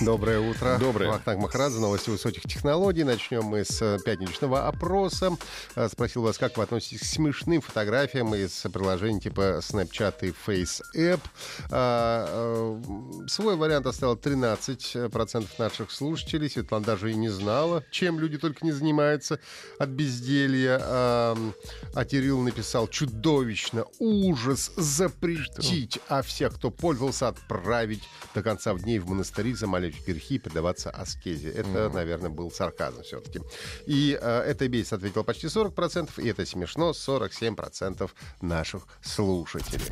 Доброе утро. Доброе. Вахтанг Махарадзе, новости высоких технологий. Начнем мы с э, пятничного опроса. Э, Спросил вас, как вы относитесь к смешным фотографиям из приложений типа Snapchat и Face App. А, э, Свой вариант оставил 13% наших слушателей. Светлана даже и не знала, чем люди только не занимаются от безделья. А а Кирилл написал чудовищно, ужас, запретить, а всех, кто пользовался, отправить до конца дней в монастыри, замолить грехи и предаваться аскезе. Это, наверное, был сарказм все-таки. И э, это бесит, ответил почти 40%, и это смешно, 47% наших слушателей.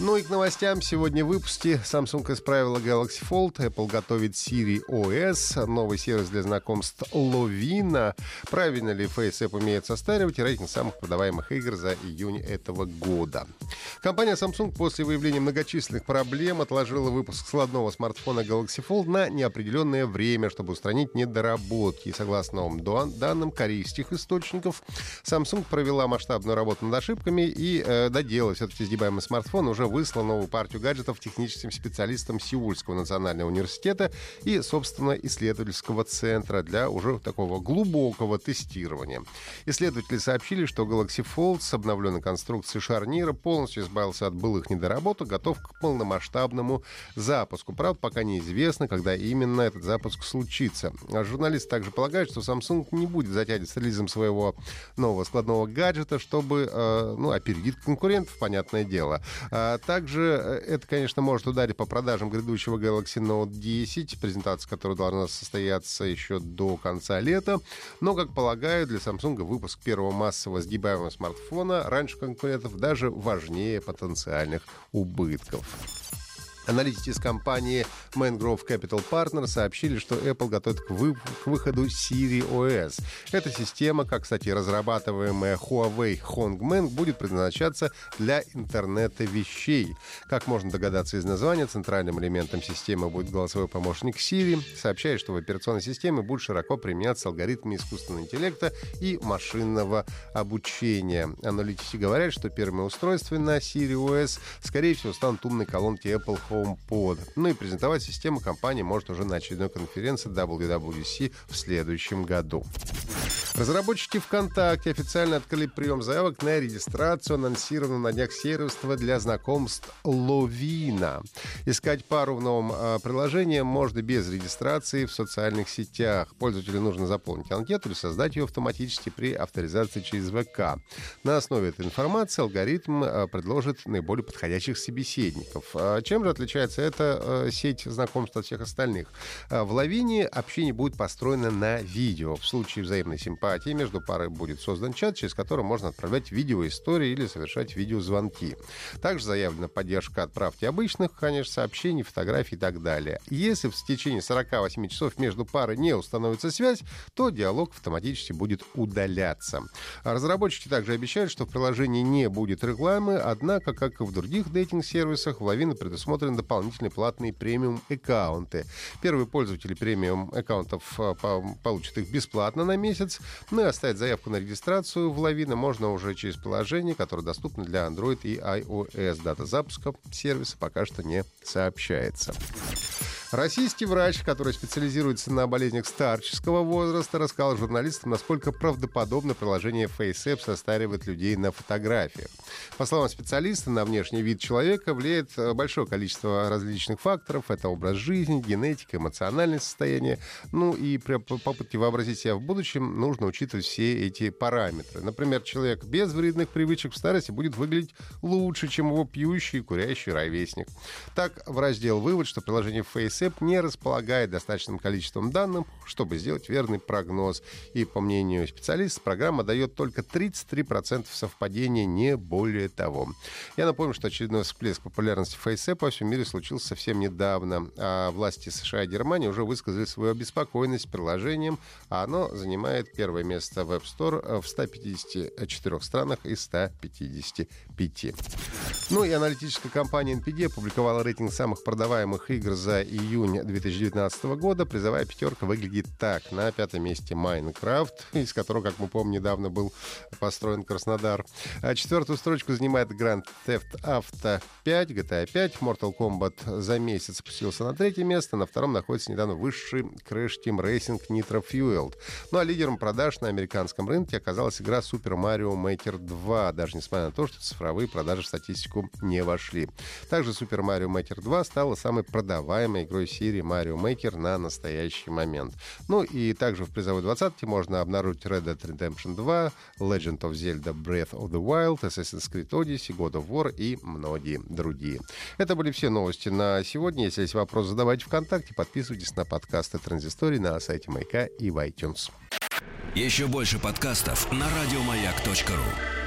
Ну и к новостям. Сегодня в выпуске Samsung исправила Galaxy Fold, Apple готовит Siri OS, новый сервис для знакомств Lovina. Правильно ли FaceApp умеет состаривать и рейтинг самых продаваемых игр за июнь этого года. Компания Samsung после выявления многочисленных проблем отложила выпуск складного смартфона Galaxy Fold на неопределенное время, чтобы устранить недоработки. Согласно новым данным корейских источников, Samsung провела масштабную работу над ошибками и э, доделала все-таки сгибаемый смартфон, уже выслал новую партию гаджетов техническим специалистам Сеульского национального университета и, собственно, исследовательского центра для уже такого глубокого тестирования. Исследователи сообщили, что Galaxy Fold с обновленной конструкцией шарнира полностью избавился от былых недоработок, готов к полномасштабному запуску. Правда, пока неизвестно, когда именно этот запуск случится. А Журналисты также полагают, что Samsung не будет затягивать с релизом своего нового складного гаджета, чтобы э, ну, опередить конкурентов, понятное дело. А также э, это, конечно, может ударить по продажам грядущего Galaxy Note 10, презентация которой должна состояться еще до конца лета. Но, как полагаю, для Samsung выпуск первого массового сгибаемого смартфона раньше конкурентов даже важнее потенциальных убытков. Аналитики из компании Mangrove Capital Partners сообщили, что Apple готовит к, вы- к выходу Siri OS. Эта система, как, кстати, разрабатываемая Huawei Hongmeng, будет предназначаться для интернета вещей. Как можно догадаться из названия, центральным элементом системы будет голосовой помощник Siri. Сообщает, что в операционной системе будут широко применяться алгоритмы искусственного интеллекта и машинного обучения. Аналитики говорят, что первыми устройствами на Siri OS, скорее всего, станут умные колонки Apple HomePod. Ну и презентовать систему компания может уже на очередной конференции WWDC в следующем году. Разработчики ВКонтакте официально открыли прием заявок на регистрацию анонсированного на днях сервиса для знакомств Ловина. Искать пару в новом э, приложении можно без регистрации в социальных сетях. Пользователю нужно заполнить анкету или создать ее автоматически при авторизации через ВК. На основе этой информации алгоритм э, предложит наиболее подходящих собеседников. А Чем же отличается эта сеть знакомств от всех остальных? А, В Лавине общение будет построено на видео. В случае взаимной симпатии между парой будет создан чат, через который можно отправлять видеоистории или совершать видеозвонки. Также заявлена поддержка отправки обычных, конечно, сообщений, фотографий и так далее. Если в течение 48 часов между парой не установится связь, то диалог автоматически будет удаляться. Разработчики также обещают, что в приложении не будет рекламы, однако, как и в других дейтинг-сервисах, в Лавина предусмотрены дополнительные платные премиум-аккаунты. Первые пользователи премиум-аккаунтов э, по- получат их бесплатно на месяц, ну и оставить заявку на регистрацию в Лавина можно уже через приложение, которое доступно для Android и iOS. Дата запуска сервиса пока что не сообщается. Российский врач, который специализируется на болезнях старческого возраста, рассказал журналистам, насколько правдоподобно приложение FaceApp состаривает людей на фотографиях. По словам специалиста, на внешний вид человека влияет э, большое количество различных факторов. Это образ жизни, генетика, эмоциональное состояние. Ну и при попытке вообразить себя в будущем нужно учитывать все эти параметры. Например, человек без вредных привычек в старости будет выглядеть лучше, чем его пьющий и курящий ровесник. Так, врач сделал вывод, что приложение FaceApp FaceApp не располагает достаточным количеством данных, чтобы сделать верный прогноз. И, по мнению специалистов, программа дает только 33% совпадения, не более того. Я напомню, что очередной всплеск популярности FaceApp во всем мире случился совсем недавно. А власти США и Германии уже высказали свою обеспокоенность приложением, а оно занимает первое место в App Store в 154 странах из 155. Ну и аналитическая компания NPD опубликовала рейтинг самых продаваемых игр за июнь 2019 года. Призовая пятерка выглядит так. На пятом месте Minecraft, из которого, как мы помним, недавно был построен Краснодар. А четвертую строчку занимает Grand Theft Auto 5, GTA 5. Mortal Kombat за месяц спустился на третье место. На втором находится недавно высший Crash Team Racing Nitro Fueled. Ну а лидером продаж на американском рынке оказалась игра Super Mario Maker 2, даже несмотря на то, что цифровые продажи в статистику не вошли. Также Super Mario Maker 2 стала самой продаваемой игрой серии Mario Maker на настоящий момент. Ну и также в призовой двадцатке можно обнаружить Red Dead Redemption 2, Legend of Zelda Breath of the Wild, Assassin's Creed Odyssey, God of War и многие другие. Это были все новости на сегодня. Если есть вопросы, задавайте ВКонтакте, подписывайтесь на подкасты Транзистории на сайте Маяка и в iTunes. Еще больше подкастов на радиомаяк.ру